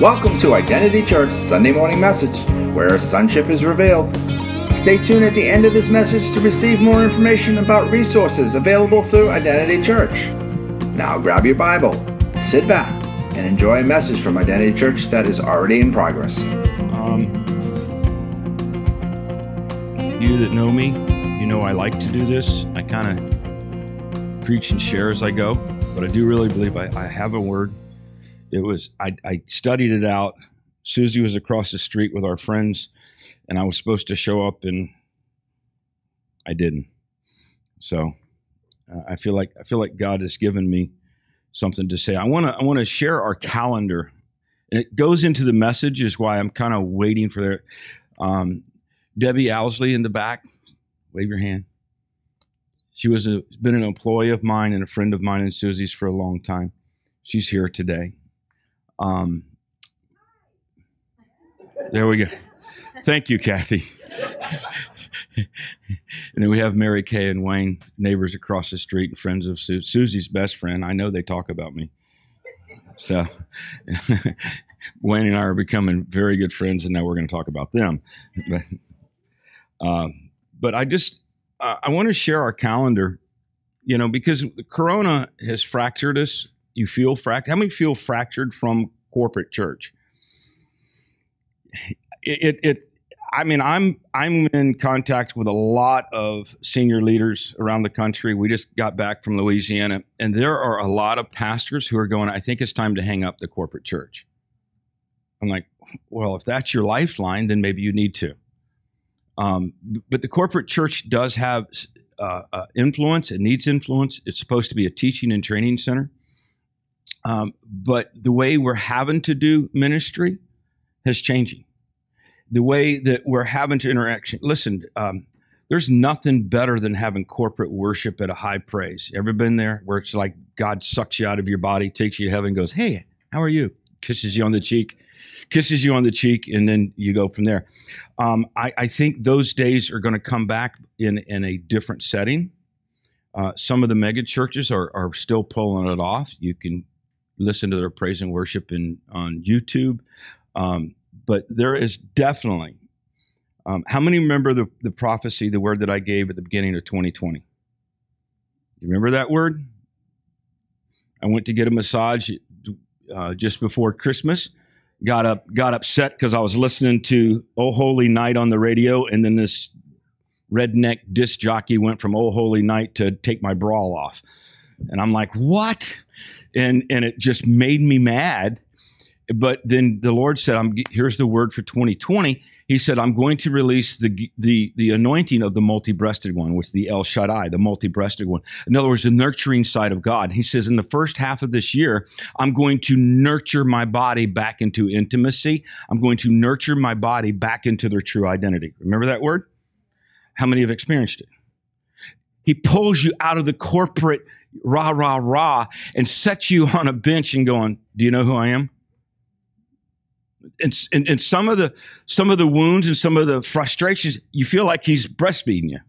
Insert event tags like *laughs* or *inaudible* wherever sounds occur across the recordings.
Welcome to Identity Church Sunday Morning Message, where sonship is revealed. Stay tuned at the end of this message to receive more information about resources available through Identity Church. Now grab your Bible, sit back, and enjoy a message from Identity Church that is already in progress. Um, you that know me, you know I like to do this. I kind of preach and share as I go, but I do really believe I, I have a word it was I, I studied it out. Susie was across the street with our friends, and I was supposed to show up, and I didn't. So uh, I feel like I feel like God has given me something to say. I want to I want to share our calendar, and it goes into the message. Is why I'm kind of waiting for there. Um, Debbie Owsley in the back, wave your hand. She was a, been an employee of mine and a friend of mine and Susie's for a long time. She's here today. Um, there we go. Thank you, Kathy. and then we have Mary Kay and Wayne, neighbors across the street and friends of Su- Susie's best friend. I know they talk about me. So *laughs* Wayne and I are becoming very good friends, and now we're going to talk about them. But, um, but I just uh, I want to share our calendar, you know, because Corona has fractured us you feel fractured. How many feel fractured from corporate church? It, it, it, I mean, I'm I'm in contact with a lot of senior leaders around the country. We just got back from Louisiana, and there are a lot of pastors who are going. I think it's time to hang up the corporate church. I'm like, well, if that's your lifeline, then maybe you need to. Um, but the corporate church does have uh, uh, influence. It needs influence. It's supposed to be a teaching and training center. Um, but the way we're having to do ministry has changing. The way that we're having to interaction. Listen, um, there's nothing better than having corporate worship at a high praise. Ever been there where it's like God sucks you out of your body, takes you to heaven, goes, "Hey, how are you?" Kisses you on the cheek, kisses you on the cheek, and then you go from there. Um, I, I, think those days are going to come back in in a different setting. Uh, some of the mega churches are, are still pulling it off. You can listen to their praise and worship in on YouTube. Um, but there is definitely. Um, how many remember the, the prophecy, the word that I gave at the beginning of 2020? You remember that word? I went to get a massage uh, just before Christmas. Got up, got upset because I was listening to "Oh Holy Night" on the radio, and then this redneck disc jockey went from "Oh Holy Night" to "Take My Bra Off," and I'm like, "What?" And and it just made me mad. But then the Lord said, "I'm here's the word for 2020." He said, "I'm going to release the the the anointing of the multi-breasted one, which is the El Shaddai, the multi-breasted one. In other words, the nurturing side of God." He says, "In the first half of this year, I'm going to nurture my body back into intimacy. I'm going to nurture my body back into their true identity." Remember that word? How many have experienced it? He pulls you out of the corporate rah, rah, rah, and sets you *laughs* on a bench and going, Do you know who I am? And, and, and some of the some of the wounds and some of the frustrations, you feel like he's breastfeeding you.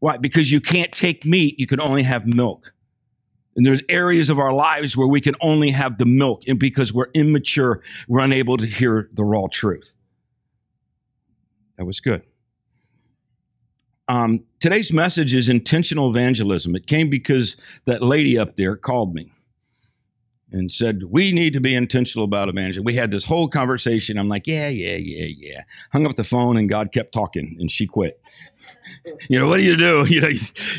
Why? Because you can't take meat, you can only have milk. And there's areas of our lives where we can only have the milk, and because we're immature, we're unable to hear the raw truth. That was good. Um, today's message is intentional evangelism. It came because that lady up there called me and said, We need to be intentional about evangelism. We had this whole conversation. I'm like, Yeah, yeah, yeah, yeah. Hung up the phone and God kept talking and she quit. *laughs* You know, what do you do? *laughs* You know,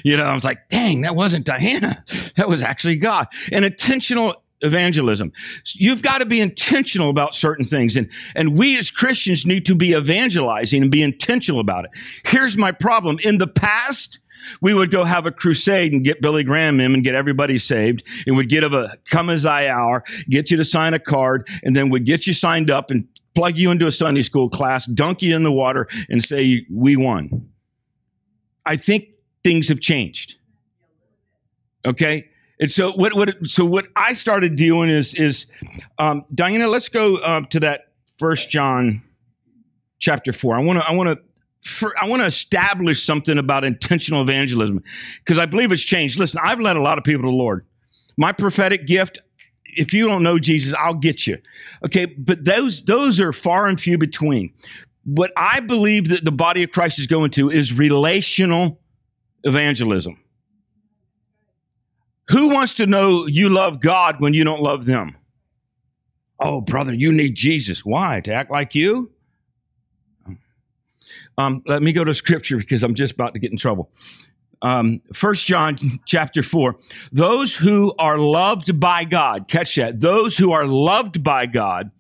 you know, I was like, dang, that wasn't Diana. That was actually God. And intentional evangelism. You've got to be intentional about certain things. And, and we as Christians need to be evangelizing and be intentional about it. Here's my problem. In the past, we would go have a crusade and get Billy Graham in and get everybody saved. And we'd get a come as I hour, get you to sign a card, and then we'd get you signed up and plug you into a Sunday school class, dunk you in the water, and say, we won. I think things have changed. Okay? And so what, what, so what I started doing is, is, um, Diana, let's go uh, to that first John chapter four. I want to, I want to, I want to establish something about intentional evangelism because I believe it's changed. Listen, I've led a lot of people to the Lord. My prophetic gift, if you don't know Jesus, I'll get you. Okay, but those those are far and few between. What I believe that the body of Christ is going to is relational evangelism. Who wants to know you love God when you don't love them? Oh, brother, you need Jesus. Why? To act like you? Um, let me go to scripture because I'm just about to get in trouble. Um, 1 John chapter 4. Those who are loved by God, catch that. Those who are loved by God,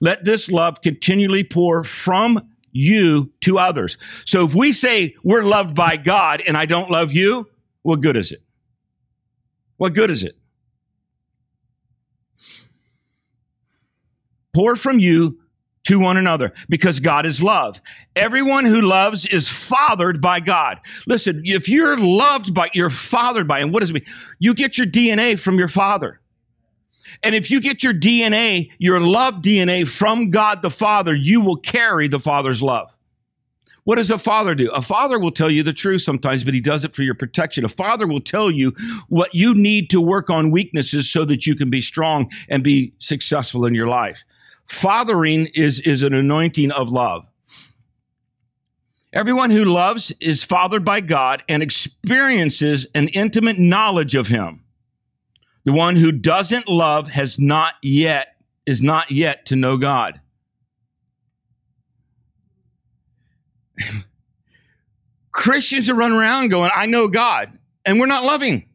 let this love continually pour from you to others. So if we say we're loved by God and I don't love you, what good is it? What good is it? Pour from you to one another because God is love. Everyone who loves is fathered by God. Listen, if you're loved by, you're fathered by, and what does it mean? You get your DNA from your father. And if you get your DNA, your love DNA from God the Father, you will carry the Father's love. What does a father do? A father will tell you the truth sometimes, but he does it for your protection. A father will tell you what you need to work on weaknesses so that you can be strong and be successful in your life. Fathering is, is an anointing of love. Everyone who loves is fathered by God and experiences an intimate knowledge of him. The one who doesn't love has not yet, is not yet to know God. *laughs* Christians are running around going, I know God, and we're not loving,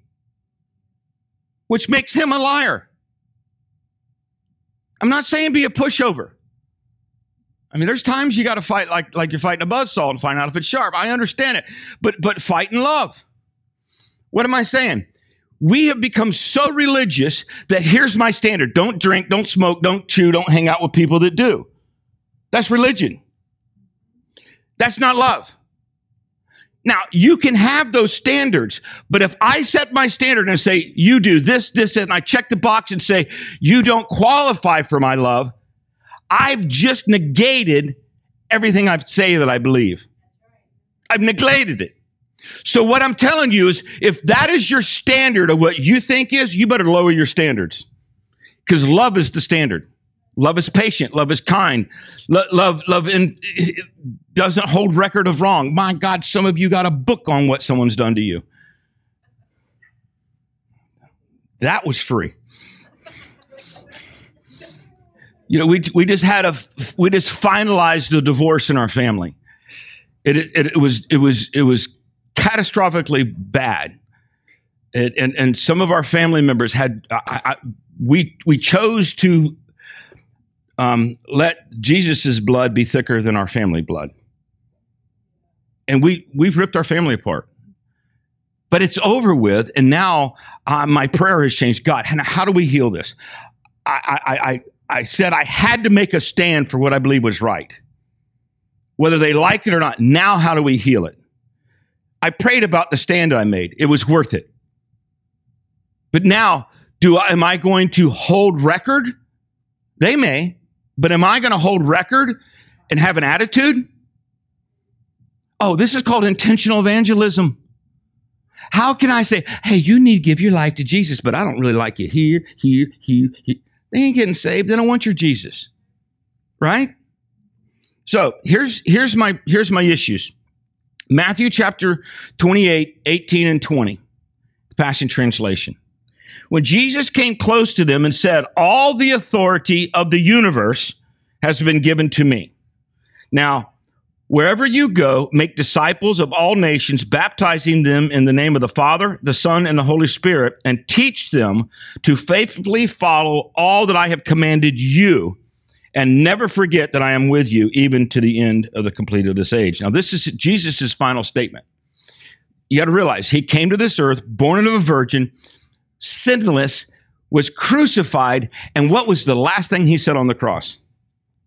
which makes him a liar. I'm not saying be a pushover. I mean, there's times you got to fight like, like you're fighting a buzzsaw and find out if it's sharp. I understand it, but, but fight in love. What am I saying? We have become so religious that here's my standard. Don't drink, don't smoke, don't chew, don't hang out with people that do. That's religion. That's not love. Now, you can have those standards, but if I set my standard and say, you do this, this, and I check the box and say, you don't qualify for my love, I've just negated everything I say that I believe. I've neglected it. So what I'm telling you is if that is your standard of what you think is, you better lower your standards because love is the standard. Love is patient. Love is kind. Lo- love, love in, doesn't hold record of wrong. My God, some of you got a book on what someone's done to you. That was free. You know, we, we just had a, we just finalized the divorce in our family. It, it, it was, it was, it was catastrophically bad. It, and, and some of our family members had, I, I, we, we chose to um, let Jesus' blood be thicker than our family blood. And we, we've ripped our family apart. But it's over with. And now uh, my prayer has changed. God, how do we heal this? I, I, I, I said I had to make a stand for what I believe was right. Whether they like it or not, now how do we heal it? I prayed about the stand I made. It was worth it. But now, do I, am I going to hold record? They may. But am I going to hold record and have an attitude? Oh, this is called intentional evangelism. How can I say, hey, you need to give your life to Jesus, but I don't really like you here, here, here, here. They ain't getting saved. They don't want your Jesus. Right? So here's, here's my, here's my issues. Matthew chapter 28, 18 and 20. Passion Translation when Jesus came close to them and said, all the authority of the universe has been given to me. Now, wherever you go, make disciples of all nations, baptizing them in the name of the Father, the Son, and the Holy Spirit, and teach them to faithfully follow all that I have commanded you. And never forget that I am with you even to the end of the complete of this age. Now, this is Jesus' final statement. You got to realize he came to this earth, born of a virgin, sinless, was crucified. And what was the last thing he said on the cross?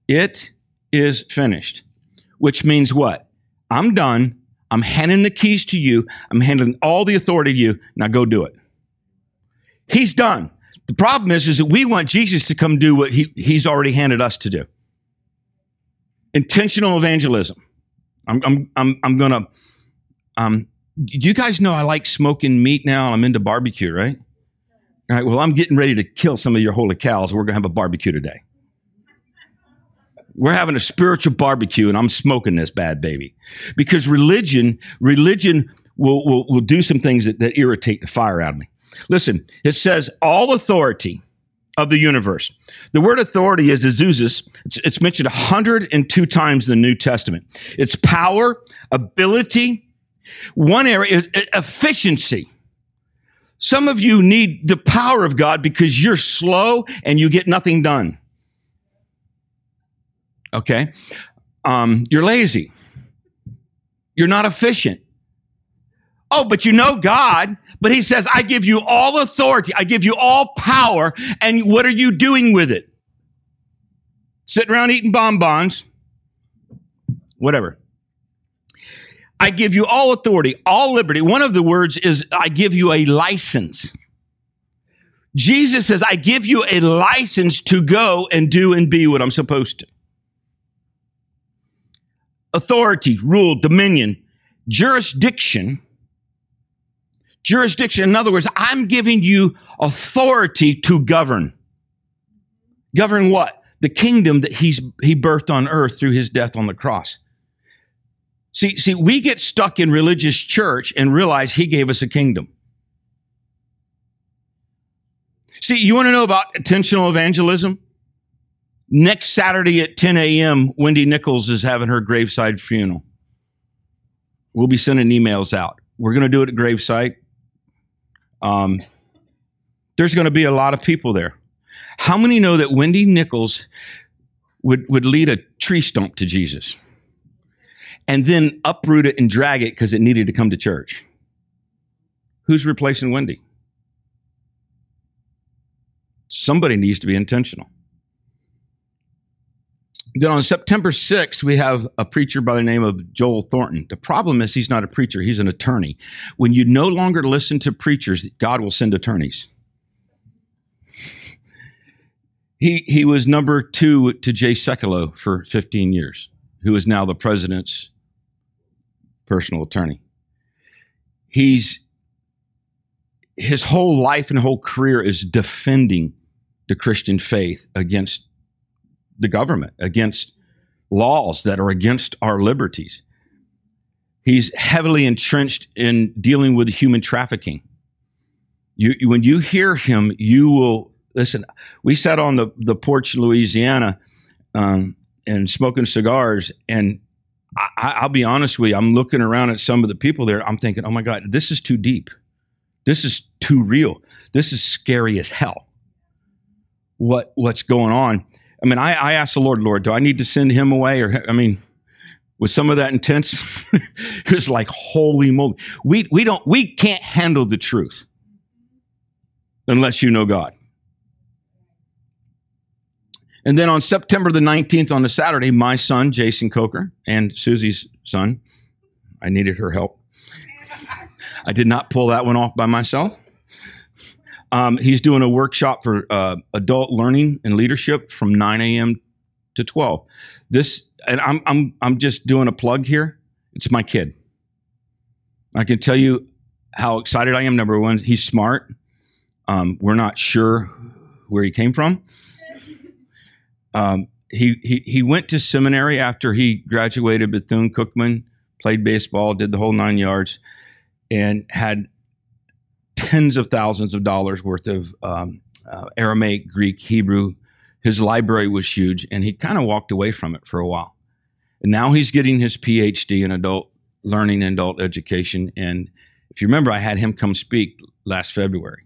It is finished. Which means what? I'm done. I'm handing the keys to you. I'm handing all the authority to you. Now go do it. He's done. The problem is, is that we want Jesus to come do what he, he's already handed us to do. Intentional evangelism. I'm, I'm, I'm, I'm to, um, do you guys know I like smoking meat now. I'm into barbecue, right? All right, well, I'm getting ready to kill some of your holy cows. We're going to have a barbecue today. We're having a spiritual barbecue and I'm smoking this bad baby. Because religion, religion will, will, will do some things that, that irritate the fire out of me. Listen, it says all authority of the universe. The word authority is exousia. It's, it's mentioned 102 times in the New Testament. It's power, ability. One area is efficiency. Some of you need the power of God because you're slow and you get nothing done. Okay. Um, you're lazy. You're not efficient. Oh, but you know God, but he says, I give you all authority. I give you all power. And what are you doing with it? Sitting around eating bonbons, whatever. I give you all authority, all liberty. One of the words is, I give you a license. Jesus says, I give you a license to go and do and be what I'm supposed to. Authority, rule, dominion, jurisdiction. Jurisdiction, in other words, I'm giving you authority to govern. Govern what? The kingdom that he's, he birthed on earth through his death on the cross. See, see, we get stuck in religious church and realize he gave us a kingdom. See, you want to know about intentional evangelism? Next Saturday at 10 a.m., Wendy Nichols is having her graveside funeral. We'll be sending emails out. We're going to do it at gravesite. Um, there's going to be a lot of people there. How many know that Wendy Nichols would, would lead a tree stump to Jesus? And then uproot it and drag it because it needed to come to church. Who's replacing Wendy? Somebody needs to be intentional. Then on September 6th, we have a preacher by the name of Joel Thornton. The problem is he's not a preacher, he's an attorney. When you no longer listen to preachers, God will send attorneys. He, he was number two to Jay Sekulow for 15 years, who is now the president's personal attorney. He's his whole life and whole career is defending the Christian faith against the government, against laws that are against our liberties. He's heavily entrenched in dealing with human trafficking. You, when you hear him, you will listen. We sat on the, the porch in Louisiana um, and smoking cigars, and I, will be honest with you. I'm looking around at some of the people there. I'm thinking, oh my God, this is too deep. This is too real. This is scary as hell. What what's going on? I mean, I, I asked the Lord, Lord, do I need to send him away? Or I mean, was some of that intense? *laughs* it was like holy moly. We we don't we can't handle the truth unless you know God. And then on September the 19th, on a Saturday, my son, Jason Coker, and Susie's son, I needed her help. I did not pull that one off by myself. Um, he's doing a workshop for uh, adult learning and leadership from 9 a.m. to 12. This, and I'm, I'm, I'm just doing a plug here. It's my kid. I can tell you how excited I am. Number one, he's smart. Um, we're not sure where he came from. Um, he, he, he went to seminary after he graduated Bethune Cookman, played baseball, did the whole nine yards, and had tens of thousands of dollars worth of um, uh, Aramaic, Greek, Hebrew. His library was huge, and he kind of walked away from it for a while. And now he's getting his PhD in adult learning and adult education. And if you remember, I had him come speak last February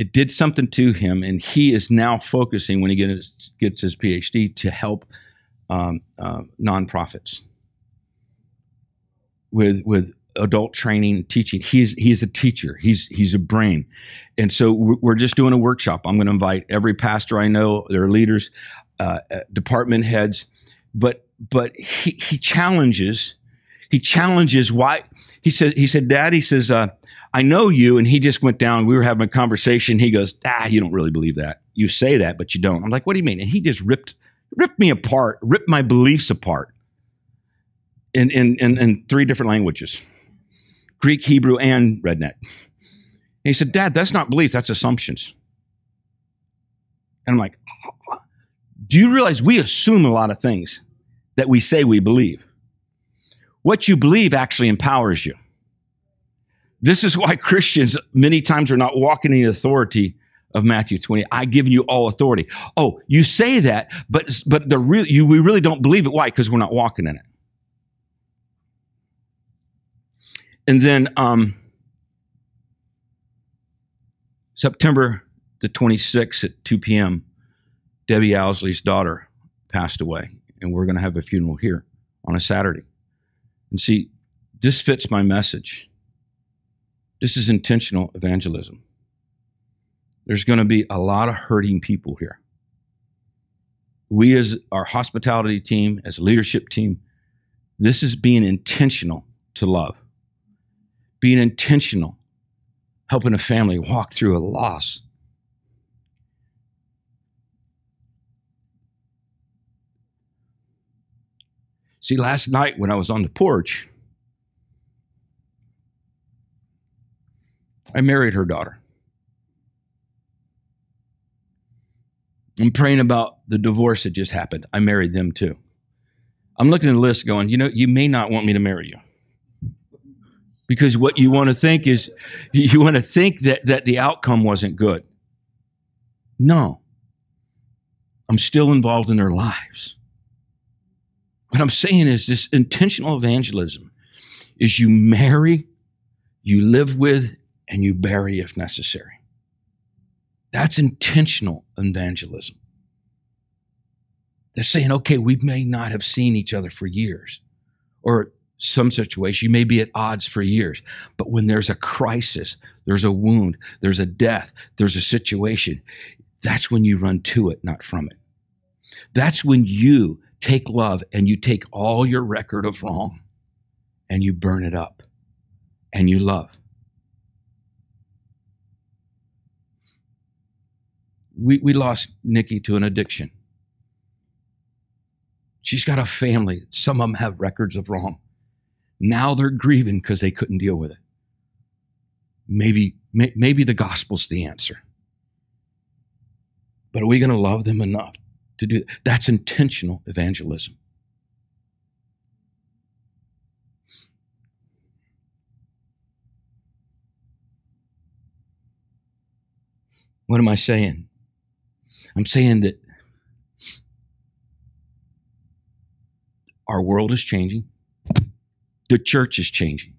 it did something to him, and he is now focusing when he gets, gets his PhD to help um, uh, nonprofits with with adult training and teaching. He's he's a teacher. He's he's a brain, and so we're just doing a workshop. I'm going to invite every pastor I know, their leaders, uh, uh, department heads, but but he he challenges he challenges why he said he said dad he says uh, I know you. And he just went down. We were having a conversation. He goes, ah, you don't really believe that. You say that, but you don't. I'm like, what do you mean? And he just ripped, ripped me apart, ripped my beliefs apart in, in, in, in three different languages Greek, Hebrew, and redneck. he said, Dad, that's not belief, that's assumptions. And I'm like, do you realize we assume a lot of things that we say we believe? What you believe actually empowers you. This is why *laughs* Christians many times are not walking in the authority of Matthew 20. I give you all authority. Oh, you say that, but but the real you we really don't believe it. Why? Because we're not walking in it. And then um, September the 26th at 2 p.m., Debbie Owsley's daughter passed away, and we're going to have a funeral here on a Saturday. And see, this fits my message. This is intentional evangelism. There's going to be a lot of hurting people here. We, as our hospitality team, as a leadership team, this is being intentional to love, being intentional, helping a family walk through a loss. See, last night when I was on the porch, I married her daughter. I'm praying about the divorce that just happened. I married them too. I'm looking at the list going, you know, you may not want me to marry you. Because what you want to think is, you want to think that, that the outcome wasn't good. No. I'm still involved in their lives. What I'm saying is this intentional evangelism is you marry, you live with, and you bury if necessary. That's intentional evangelism. They're saying, okay, we may not have seen each other for years, or some situation, you may be at odds for years. But when there's a crisis, there's a wound, there's a death, there's a situation, that's when you run to it, not from it. That's when you take love and you take all your record of wrong and you burn it up and you love. We, we lost Nikki to an addiction. She's got a family. Some of them have records of wrong. Now they're grieving because they couldn't deal with it. Maybe, may, maybe the gospel's the answer. But are we going to love them enough to do that? That's intentional evangelism. What am I saying? I'm saying that our world is changing, the church is changing.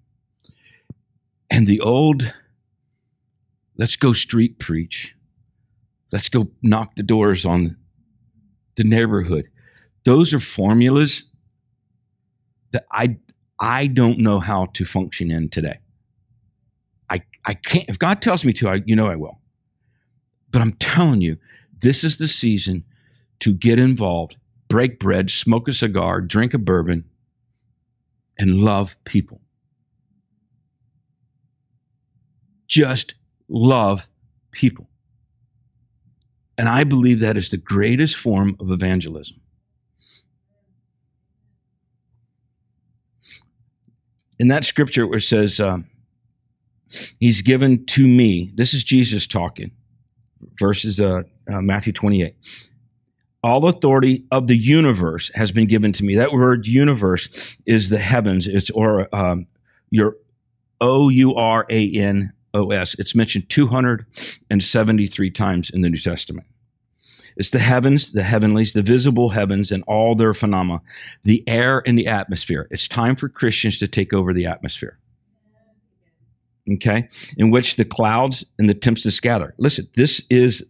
And the old, let's go street preach, let's go knock the doors on the neighborhood. Those are formulas that I I don't know how to function in today. I I can't if God tells me to, I you know I will. But I'm telling you, this is the season to get involved, break bread, smoke a cigar, drink a bourbon, and love people. Just love people. And I believe that is the greatest form of evangelism. In that scripture where it says, uh, He's given to me, this is Jesus talking, verses uh, uh, Matthew 28. All authority of the universe has been given to me. That word universe is the heavens. It's or um, your O U R A N O S. It's mentioned 273 times in the New Testament. It's the heavens, the heavenlies, the visible heavens, and all their phenomena, the air and the atmosphere. It's time for Christians to take over the atmosphere. Okay? In which the clouds and the tempests gather. Listen, this is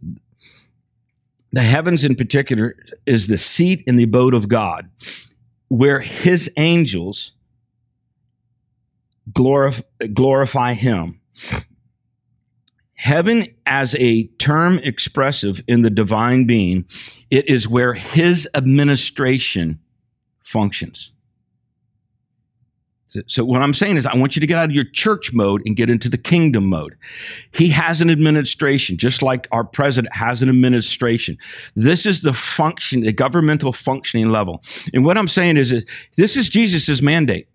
the heavens in particular is the seat and the abode of God, where his angels glorify, glorify him. Heaven as a term expressive in the divine being, it is where his administration functions. So what I'm saying is I want you to get out of your church mode and get into the kingdom mode. He has an administration, just like our president has an administration. This is the function, the governmental functioning level. And what I'm saying is, is this is Jesus's mandate.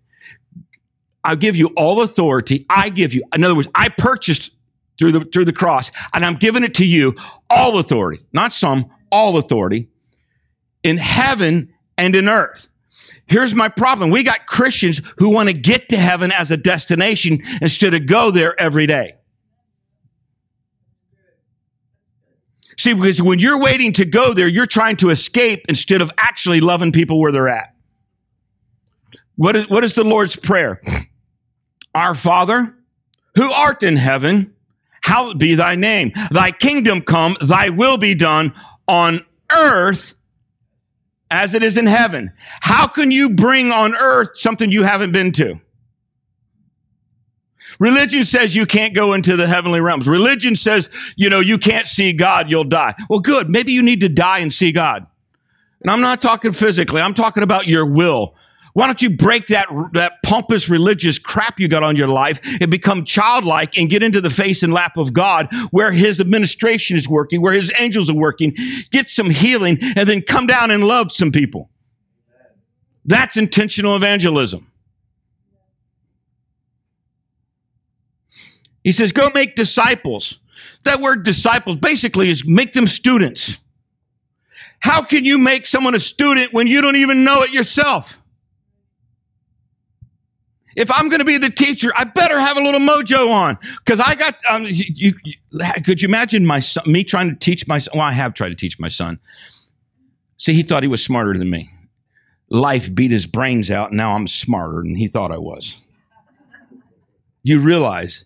I'll give you all authority. I give you, in other words, I purchased through the, through the cross, and I'm giving it to you, all authority, not some, all authority in heaven and in earth. Here's my problem. We got Christians who want to get to heaven as a destination instead of go there every day. See, because when you're waiting to go there, you're trying to escape instead of actually loving people where they're at. What is, what is the Lord's Prayer? Our Father, who art in heaven, hallowed be thy name. Thy kingdom come, thy will be done on earth as it is in heaven. How can you bring on earth something you haven't been to? Religion says you can't go into the heavenly realms. Religion says, you know, you can't see God, you'll die. Well, good. Maybe you need to die and see God. And I'm not talking physically. I'm talking about your will. Why don't you break that, that pompous religious crap you got on your life and become childlike and get into the face and lap of God where his administration is working, where his angels are working, get some healing and then come down and love some people. That's intentional evangelism. He says, go make disciples. That word disciples basically is make them students. How can you make someone a student when you don't even know it yourself? If I'm going to be the teacher, I better have a little mojo on because I got. Um, you, you, could you imagine my son, me trying to teach my son? Well, I have tried to teach my son. See, he thought he was smarter than me. Life beat his brains out, now I'm smarter than he thought I was. You realize,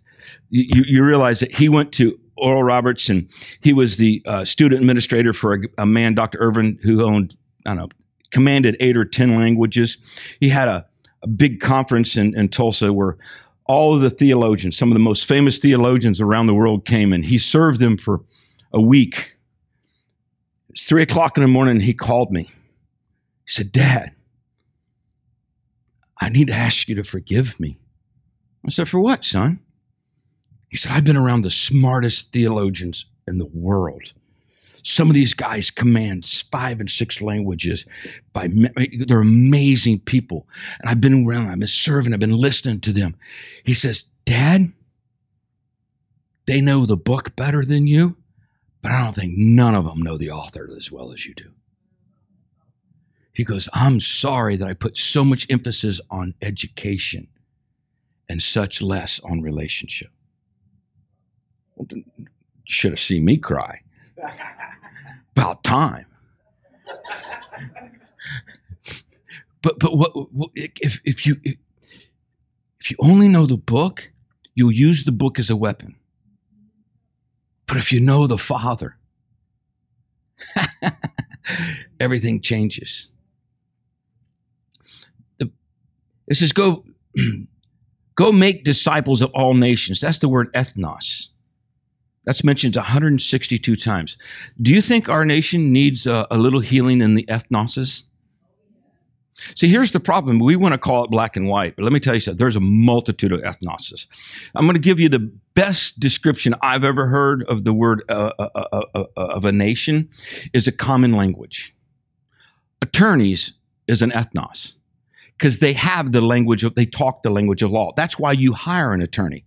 you, you realize that he went to Oral Roberts, and he was the uh, student administrator for a, a man, Dr. Irvin, who owned, I don't know, commanded eight or ten languages. He had a a big conference in, in Tulsa where all of the theologians, some of the most famous theologians around the world came and he served them for a week. It's three o'clock in the morning he called me. He said, Dad, I need to ask you to forgive me. I said, For what, son? He said, I've been around the smartest theologians in the world. Some of these guys command five and six languages. By they're amazing people, and I've been around. I've been serving. I've been listening to them. He says, "Dad, they know the book better than you, but I don't think none of them know the author as well as you do." He goes, "I'm sorry that I put so much emphasis on education and such less on relationship." Should have seen me cry. About time. but but what, what, if if you if you only know the book, you'll use the book as a weapon. But if you know the Father, *laughs* everything changes. The, it says, "Go, *clears throat* go make disciples of all nations." That's the word ethnos. That's mentioned 162 times. Do you think our nation needs a, a little healing in the ethnoses? See, here's the problem. We want to call it black and white, but let me tell you something. There's a multitude of ethnoses. I'm going to give you the best description I've ever heard of the word uh, uh, uh, uh, uh of a nation is a common language. Attorneys is an ethnos because they have the language of, they talk the language of law. That's why you hire an attorney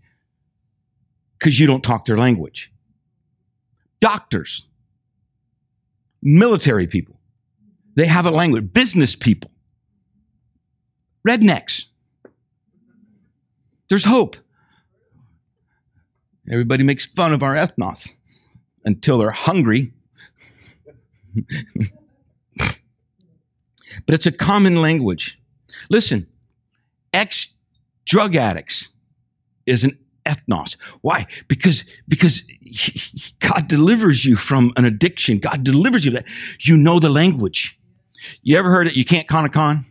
because you don't talk their language. Doctors, military people, they have a language. Business people, rednecks. There's hope. Everybody makes fun of our ethnos until they're hungry. *laughs* but it's a common language. Listen, ex drug addicts is an ethnos. Why? Because because God delivers you from an addiction. God delivers you that. You know the language. You ever heard it? You can't con a con.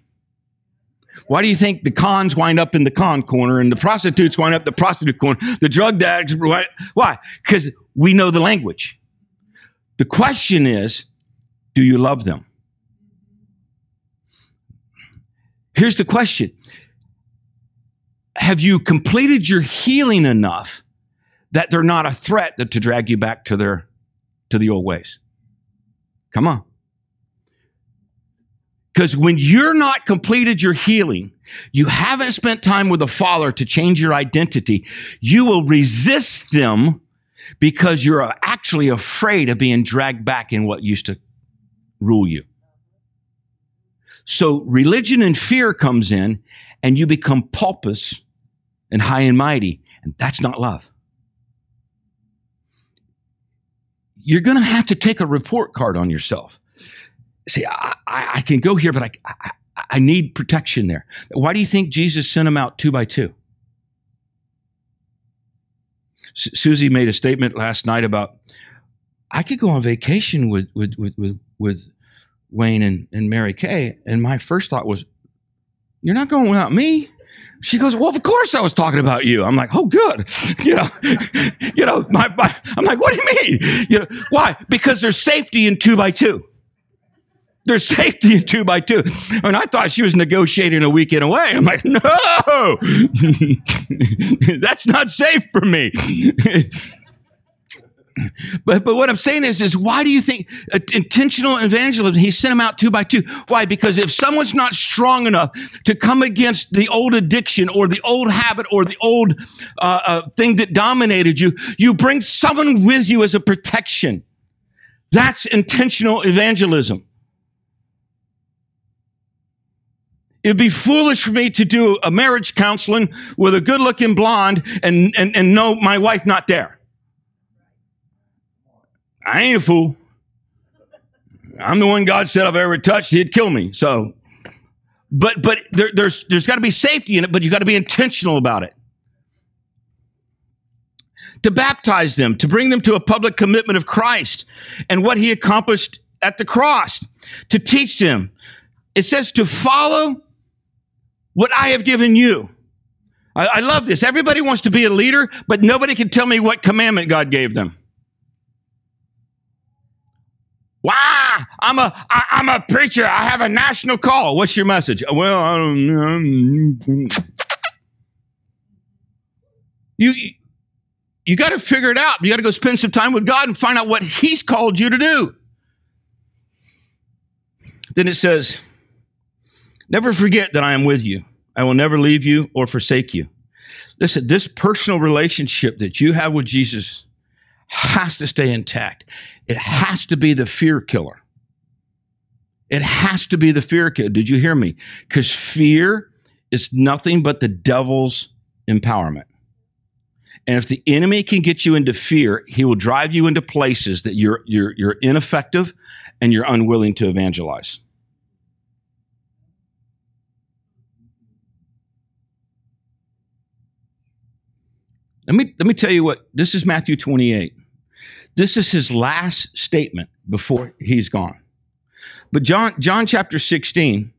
Why do you think the cons wind up in the con corner and the prostitutes wind up the prostitute corner? The drug addicts, why? Because we know the language. The question is, do you love them? Here's the question have you completed your healing enough that they're not a threat to drag you back to their to the old ways? Come on. Because when you're not completed your healing, you haven't spent time with the Father to change your identity, you will resist them because you're actually afraid of being dragged back in what used to rule you. So religion and fear comes in and you become pompous and high and mighty. And that's not love. You're going to have to take a report card on yourself. See, I, I, I can go here, but I, I, I need protection there. Why do you think Jesus sent them out two by two? Susie made a statement last night about I could go on vacation with with with with, with Wayne and, and Mary Kay, and my first thought was, "You're not going without me." She goes, "Well, of course I was talking about you." I'm like, "Oh, good." *laughs* You know, *laughs* you know, my, my I'm like, "What do you mean?" You know, why? Because there's safety in two by two. There's safety in two by two. And I thought she was negotiating a weekend away. I'm like, no, *laughs* that's not safe for me. *clears throat* but but what I'm saying is is why do you think uh, intentional evangelism? He sent them out two by two. Why? Because if someone's not strong enough to come against the old addiction or the old habit or the old uh, uh, thing that dominated you, you bring someone with you as a protection. That's intentional evangelism. It'd be foolish for me to do a marriage counseling with a good looking blonde and, and, and know my wife not there. I ain't a fool. I'm the one God said I've ever touched, he'd kill me. So, but, but there, there's, there's got to be safety in it, but you got to be intentional about it. To baptize them, to bring them to a public commitment of Christ and what he accomplished at the cross, to teach them. It says to follow what I have given you. I, I love this. Everybody wants to be a leader, but nobody can tell me what commandment God gave them. Wow, I'm a I, I'm a preacher. I have a national call. What's your message? Well, I don't know. You you got to figure it out. You got to go spend some time with God and find out what He's called you to do. Then it says, Never forget that I am with you. I will never leave you or forsake you. Listen, this personal relationship that you have with Jesus has to stay intact. It has to be the fear killer. It has to be the fear killer. Did you hear me? Because fear is nothing but the devil's empowerment. And if the enemy can get you into fear, he will drive you into places that you're, you're, you're ineffective and you're unwilling to evangelize. Let me, let me tell you what, this is Matthew 28. This is his last statement before he's gone. But John, John chapter 16,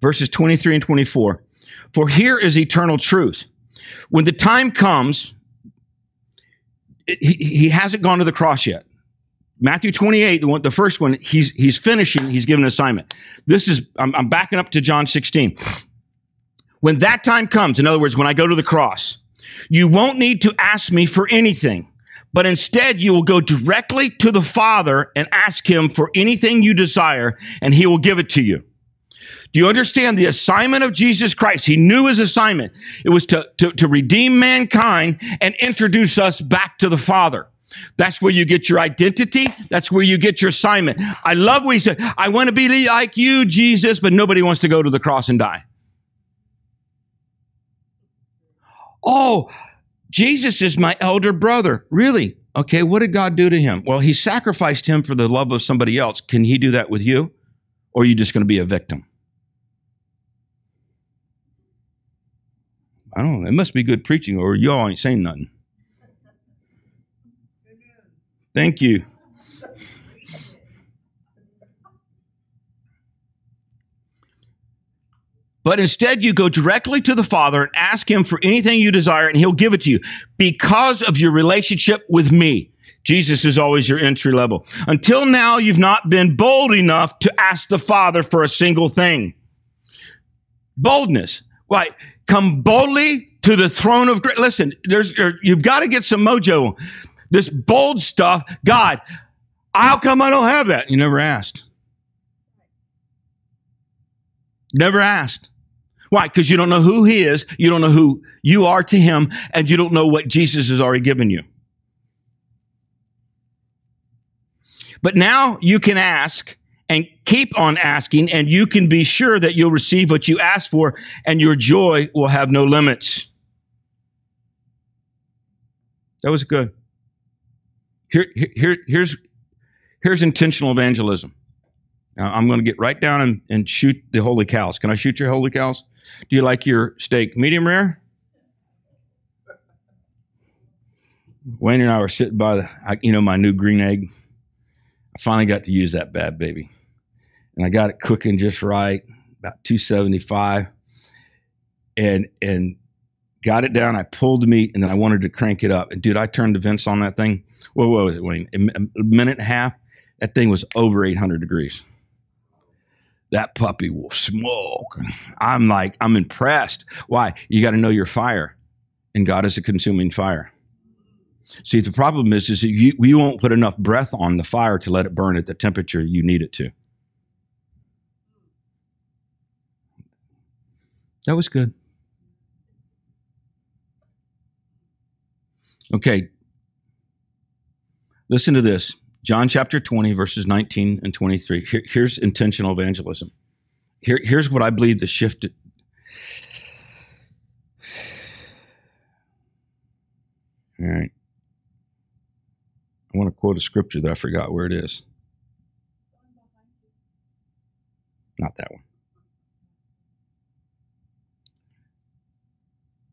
verses 23 and 24. For here is eternal truth. When the time comes, he, he hasn't gone to the cross yet. Matthew 28, the, one, the first one, he's, he's finishing, he's given an assignment. This is, I'm, I'm backing up to John 16. When that time comes, in other words, when I go to the cross, you won't need to ask me for anything, but instead you will go directly to the Father and ask him for anything you desire, and he will give it to you. Do you understand the assignment of Jesus Christ? He knew his assignment. It was to, to, to redeem mankind and introduce us back to the Father. That's where you get your identity. That's where you get your assignment. I love what he said. I want to be like you, Jesus, but nobody wants to go to the cross and die. Oh, Jesus is my elder brother. Really? Okay, what did God do to him? Well, he sacrificed him for the love of somebody else. Can he do that with you? Or are you just going to be a victim? I don't know. It must be good preaching, or y'all ain't saying nothing. Thank you. But instead, you go directly to the Father and ask Him for anything you desire, and He'll give it to you because of your relationship with me. Jesus is always your entry level. Until now, you've not been bold enough to ask the Father for a single thing. Boldness. Right. Come boldly to the throne of grace. Listen, there's, you've got to get some mojo. This bold stuff. God, how come I don't have that? You never asked. Never asked. Why? Because you don't know who he is, you don't know who you are to him, and you don't know what Jesus has already given you. But now you can ask and keep on asking, and you can be sure that you'll receive what you ask for, and your joy will have no limits. That was good. Here, here, here's, here's intentional evangelism. I'm going to get right down and, and shoot the holy cows. Can I shoot your holy cows? Do you like your steak medium rare? Wayne and I were sitting by the, you know, my new green egg. I finally got to use that bad baby. And I got it cooking just right, about 275. And, and got it down. I pulled the meat and then I wanted to crank it up. And dude, I turned the vents on that thing. What, what was it, Wayne? A minute and a half. That thing was over 800 degrees. That puppy will smoke. I'm like, I'm impressed. Why? You got to know your fire, and God is a consuming fire. See, the problem is, is you, you won't put enough breath on the fire to let it burn at the temperature you need it to. That was good. Okay. Listen to this John chapter 20, verses 19 and 23. Here, here's intentional evangelism. Here, here's what I believe the shift. All right. I want to quote a scripture that I forgot where it is. Not that one.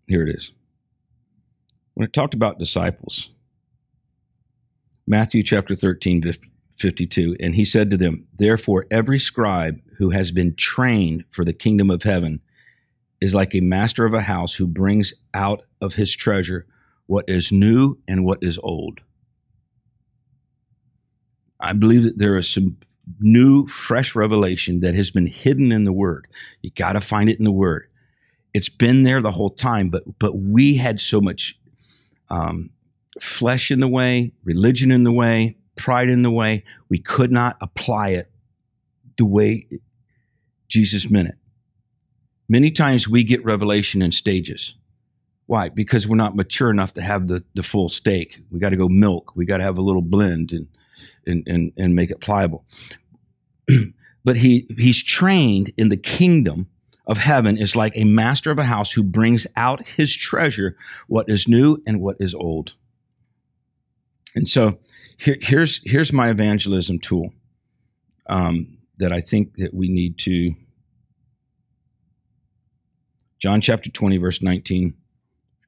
Here it is when it talked about disciples, Matthew chapter 13, 52, and he said to them, Therefore, every scribe who has been trained for the kingdom of heaven is like a master of a house who brings out of his treasure what is new and what is old. I believe that there is some new, fresh revelation that has been hidden in the Word. You got to find it in the Word. It's been there the whole time, but but we had so much um, flesh in the way, religion in the way, pride in the way. We could not apply it the way Jesus meant it. Many times we get revelation in stages. Why? Because we're not mature enough to have the, the full steak. We got to go milk. We got to have a little blend and, and, and, and make it pliable. *clears throat* but he, he's trained in the kingdom of heaven is like a master of a house who brings out his treasure, what is new and what is old. And so here, here's, here's my evangelism tool um, that I think that we need to. John chapter 20, verse 19,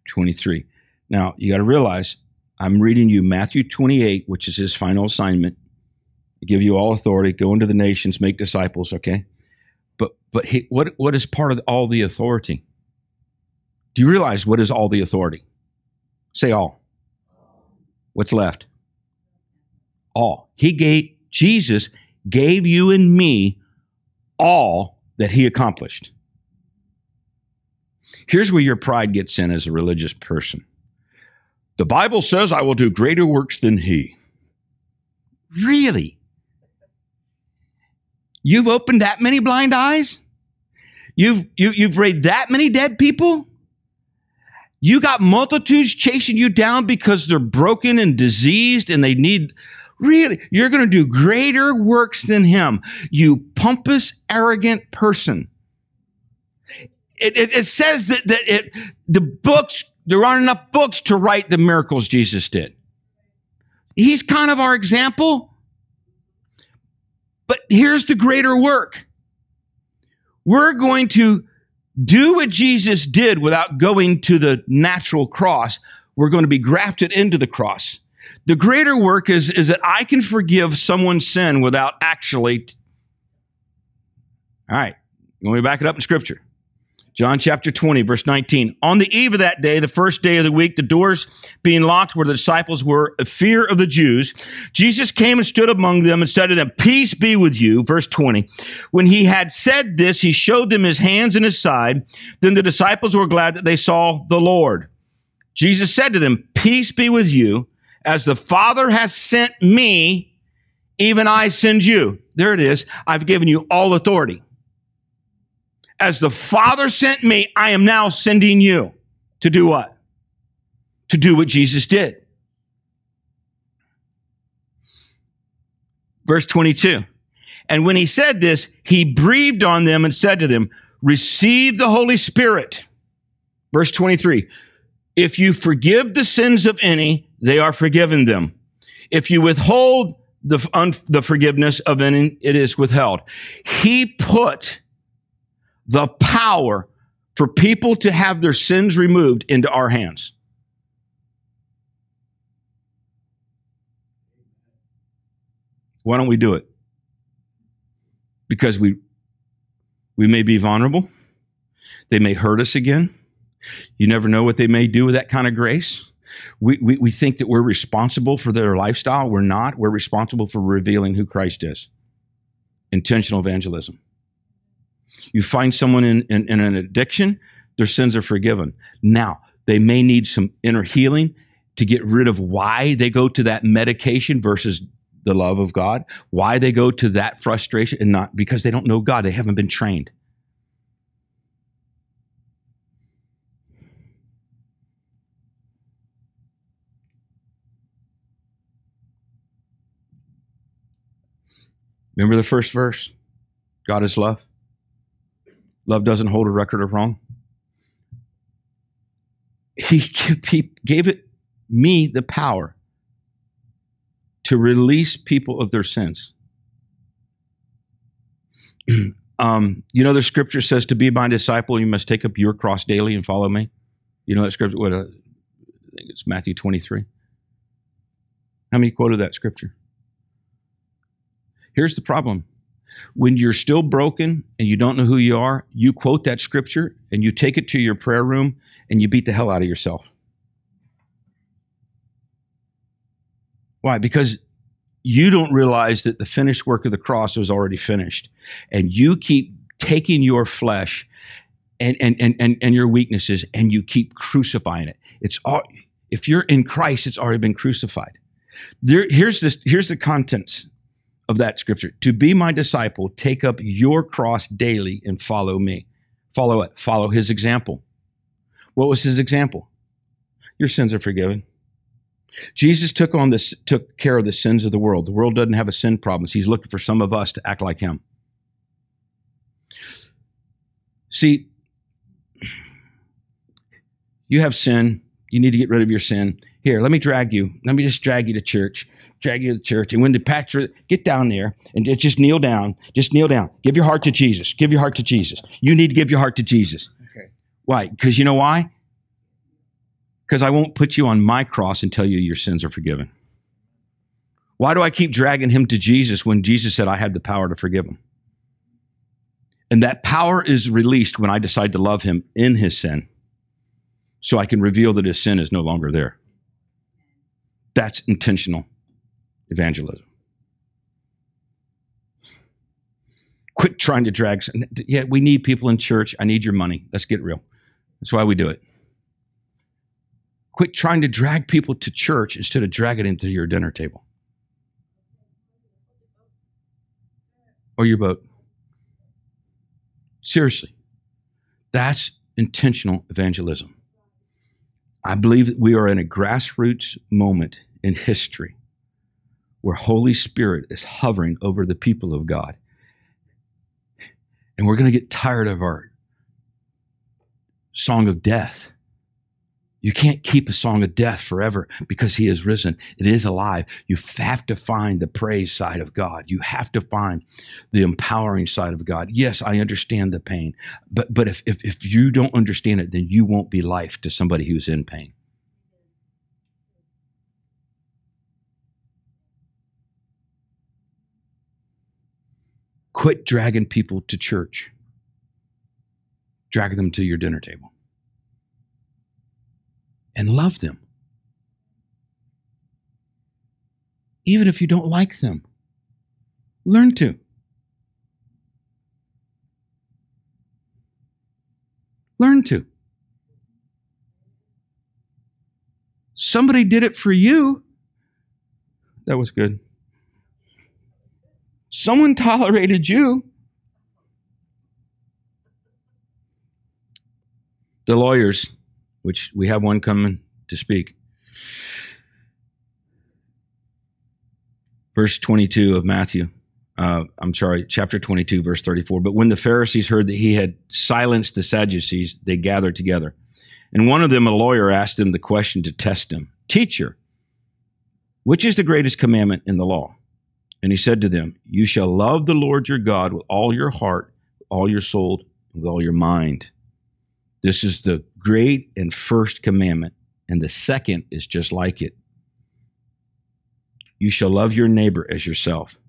23. Now, you got to realize I'm reading you Matthew 28, which is his final assignment. I give you all authority, go into the nations, make disciples, okay? But but he, what what is part of all the authority? Do you realize what is all the authority? Say all. What's left? All. He gave Jesus gave you and me all that he accomplished. Here's where your pride gets in as a religious person. The Bible says I will do greater works than he. Really? You've opened that many blind eyes? You've, you, you've raised that many dead people? You got multitudes chasing you down because they're broken and diseased and they need, really, you're going to do greater works than him. You pompous, arrogant person. It, it, it says that, that it, the books, there aren't enough books to write the miracles Jesus did. He's kind of our example. But here's the greater work. We're going to do what Jesus did without going to the natural cross. We're going to be grafted into the cross. The greater work is, is that I can forgive someone's sin without actually. All right. Let me back it up in scripture. John chapter 20, verse 19. On the eve of that day, the first day of the week, the doors being locked where the disciples were, a fear of the Jews, Jesus came and stood among them and said to them, Peace be with you. Verse 20. When he had said this, he showed them his hands and his side. Then the disciples were glad that they saw the Lord. Jesus said to them, Peace be with you. As the Father has sent me, even I send you. There it is. I've given you all authority as the Father sent me, I am now sending you to do what? To do what Jesus did. Verse 22. And when he said this, he breathed on them and said to them, Receive the Holy Spirit. Verse 23. If you forgive the sins of any, they are forgiven them. If you withhold the, un, the forgiveness of any, it is withheld. He put the power for people to have their sins removed into our hands. Why don't we do it? Because we we may be vulnerable. They may hurt us again. You never know what they may do with that kind of grace. We, we, we think that we're responsible for their lifestyle. We're not. We're responsible for revealing who Christ is. Intentional evangelism. You find someone in, in, in an addiction, their sins are forgiven. Now, they may need some inner healing to get rid of why they go to that medication versus the love of God, why they go to that frustration and not because they don't know God, they haven't been trained. Remember the first verse? God is love. Love doesn't hold a record of wrong. He, *laughs* he gave it me the power to release people of their sins. *clears throat* um, you know, the scripture says to be my disciple, you must take up your cross daily and follow me. You know that scripture? What? Uh, I think it's Matthew 23. How many quoted that scripture? Here's the problem. When you're still broken and you don't know who you are, you quote that scripture and you take it to your prayer room and you beat the hell out of yourself. Why? Because you don't realize that the finished work of the cross was already finished. And you keep taking your flesh and, and, and, and, and your weaknesses and you keep crucifying it. It's all, if you're in Christ, it's already been crucified. There, here's this, here's the contents of that scripture. To be my disciple, take up your cross daily and follow me. Follow it. Follow his example. What was his example? Your sins are forgiven. Jesus took on this, took care of the sins of the world. The world doesn't have a sin problem. He's looking for some of us to act like him. See, you have sin. You need to get rid of your sin. Here, let me drag you. Let me just drag you to church. Drag you to church. And when the pastor, get down there and just kneel down. Just kneel down. Give your heart to Jesus. Give your heart to Jesus. You need to give your heart to Jesus. Okay. Why? Because you know why? Because I won't put you on my cross and tell you your sins are forgiven. Why do I keep dragging him to Jesus when Jesus said I had the power to forgive him? And that power is released when I decide to love him in his sin so I can reveal that his sin is no longer there. That's intentional evangelism. Quit trying to drag. Yeah, we need people in church. I need your money. Let's get real. That's why we do it. Quit trying to drag people to church instead of dragging them to your dinner table or your boat. Seriously, that's intentional evangelism. I believe that we are in a grassroots moment in history where Holy Spirit is hovering over the people of God. And we're going to get tired of our song of death. You can't keep a song of death forever because he is risen. It is alive. You have to find the praise side of God. You have to find the empowering side of God. Yes, I understand the pain, but, but if, if, if you don't understand it, then you won't be life to somebody who's in pain. Quit dragging people to church. Drag them to your dinner table. And love them. Even if you don't like them, learn to. Learn to. Somebody did it for you. That was good. Someone tolerated you. The lawyers, which we have one coming to speak. verse 22 of Matthew. Uh, I'm sorry, chapter 22, verse 34. But when the Pharisees heard that he had silenced the Sadducees, they gathered together. And one of them, a lawyer, asked him the question to test him Teacher, which is the greatest commandment in the law? And he said to them, You shall love the Lord your God with all your heart, all your soul, with all your mind. This is the great and first commandment. And the second is just like it. You shall love your neighbor as yourself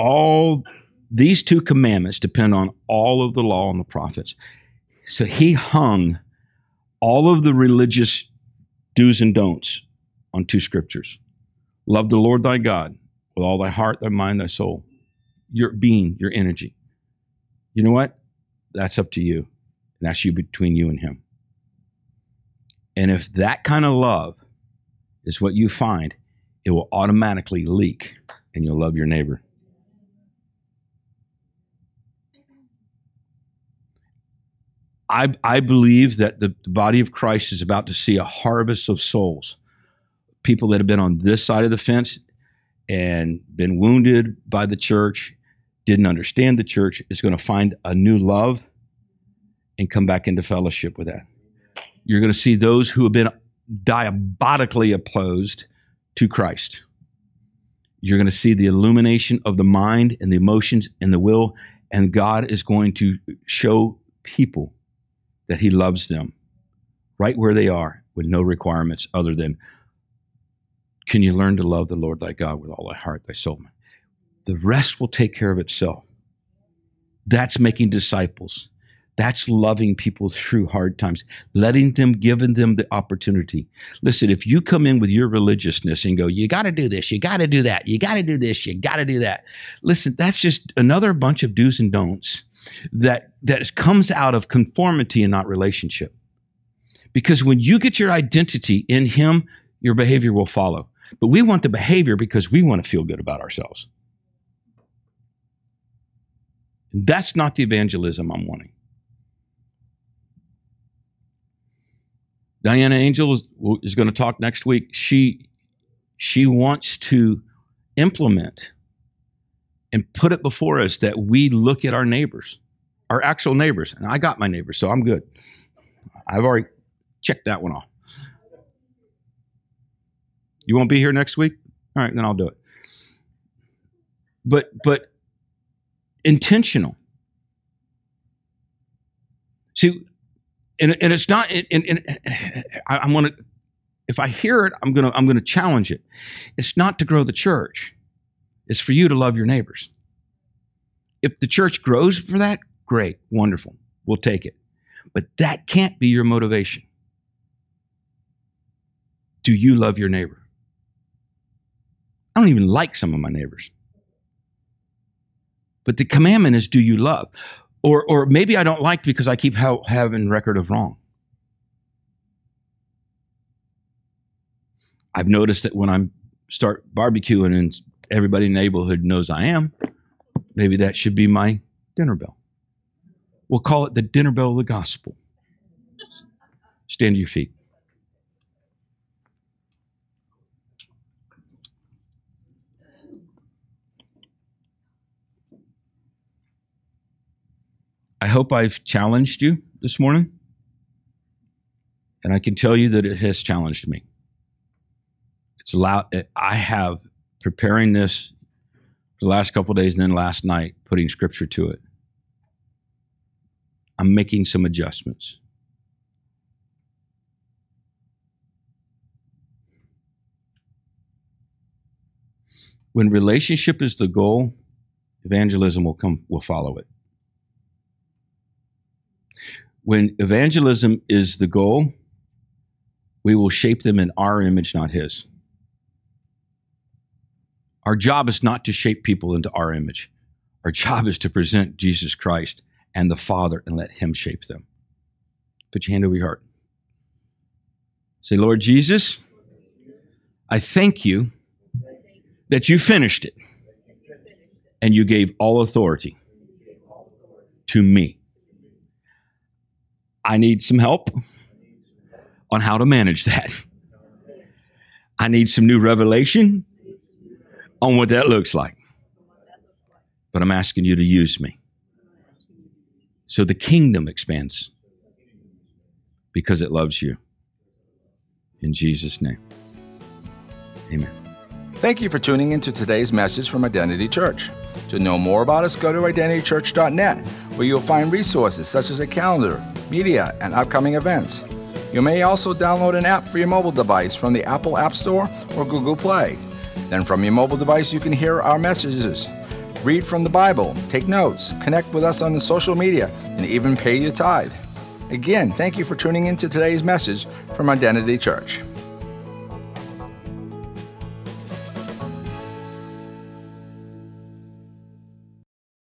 all these two commandments depend on all of the law and the prophets. So he hung all of the religious do's and don'ts on two scriptures. Love the Lord thy God with all thy heart, thy mind, thy soul, your being, your energy. You know what? That's up to you. That's you between you and him. And if that kind of love is what you find, it will automatically leak and you'll love your neighbor. I, I believe that the body of Christ is about to see a harvest of souls. People that have been on this side of the fence and been wounded by the church, didn't understand the church, is going to find a new love and come back into fellowship with that. You're going to see those who have been diabolically opposed to Christ. You're going to see the illumination of the mind and the emotions and the will, and God is going to show people that He loves them right where they are with no requirements other than can you learn to love the Lord thy God with all thy heart, thy soul? The rest will take care of itself. That's making disciples. That's loving people through hard times, letting them, giving them the opportunity. Listen, if you come in with your religiousness and go, you got to do this, you got to do that, you got to do this, you got to do that. Listen, that's just another bunch of do's and don'ts that that comes out of conformity and not relationship. Because when you get your identity in him, your behavior will follow. But we want the behavior because we want to feel good about ourselves. That's not the evangelism I'm wanting. Diana Angel is, is going to talk next week. She she wants to implement and put it before us that we look at our neighbors, our actual neighbors. And I got my neighbors, so I'm good. I've already checked that one off. You won't be here next week? All right, then I'll do it. But but intentional. See, and, and it's not. And, and I, I'm gonna. If I hear it, I'm gonna I'm gonna challenge it. It's not to grow the church It's for you to love your neighbors. If the church grows for that, great, wonderful. We'll take it. But that can't be your motivation. Do you love your neighbor? I don't even like some of my neighbors. But the commandment is do you love? Or, or maybe I don't like because I keep ha- having record of wrong. I've noticed that when I start barbecuing and everybody in the neighborhood knows I am, maybe that should be my dinner bell. We'll call it the dinner bell of the gospel. Stand to your feet. I hope I've challenged you this morning. And I can tell you that it has challenged me. It's allowed, I have preparing this the last couple days and then last night putting scripture to it. I'm making some adjustments. When relationship is the goal, evangelism will come will follow it. When evangelism is the goal, we will shape them in our image, not his. Our job is not to shape people into our image. Our job is to present Jesus Christ and the Father and let Him shape them. Put your hand over your heart. Say, Lord Jesus, I thank you that you finished it and you gave all authority to me. I need some help on how to manage that. I need some new revelation on what that looks like. But I'm asking you to use me. So the kingdom expands because it loves you. In Jesus' name. Amen. Thank you for tuning into today's message from Identity Church. To know more about us, go to identitychurch.net, where you'll find resources such as a calendar, media, and upcoming events. You may also download an app for your mobile device from the Apple App Store or Google Play. Then, from your mobile device, you can hear our messages, read from the Bible, take notes, connect with us on the social media, and even pay your tithe. Again, thank you for tuning in to today's message from Identity Church.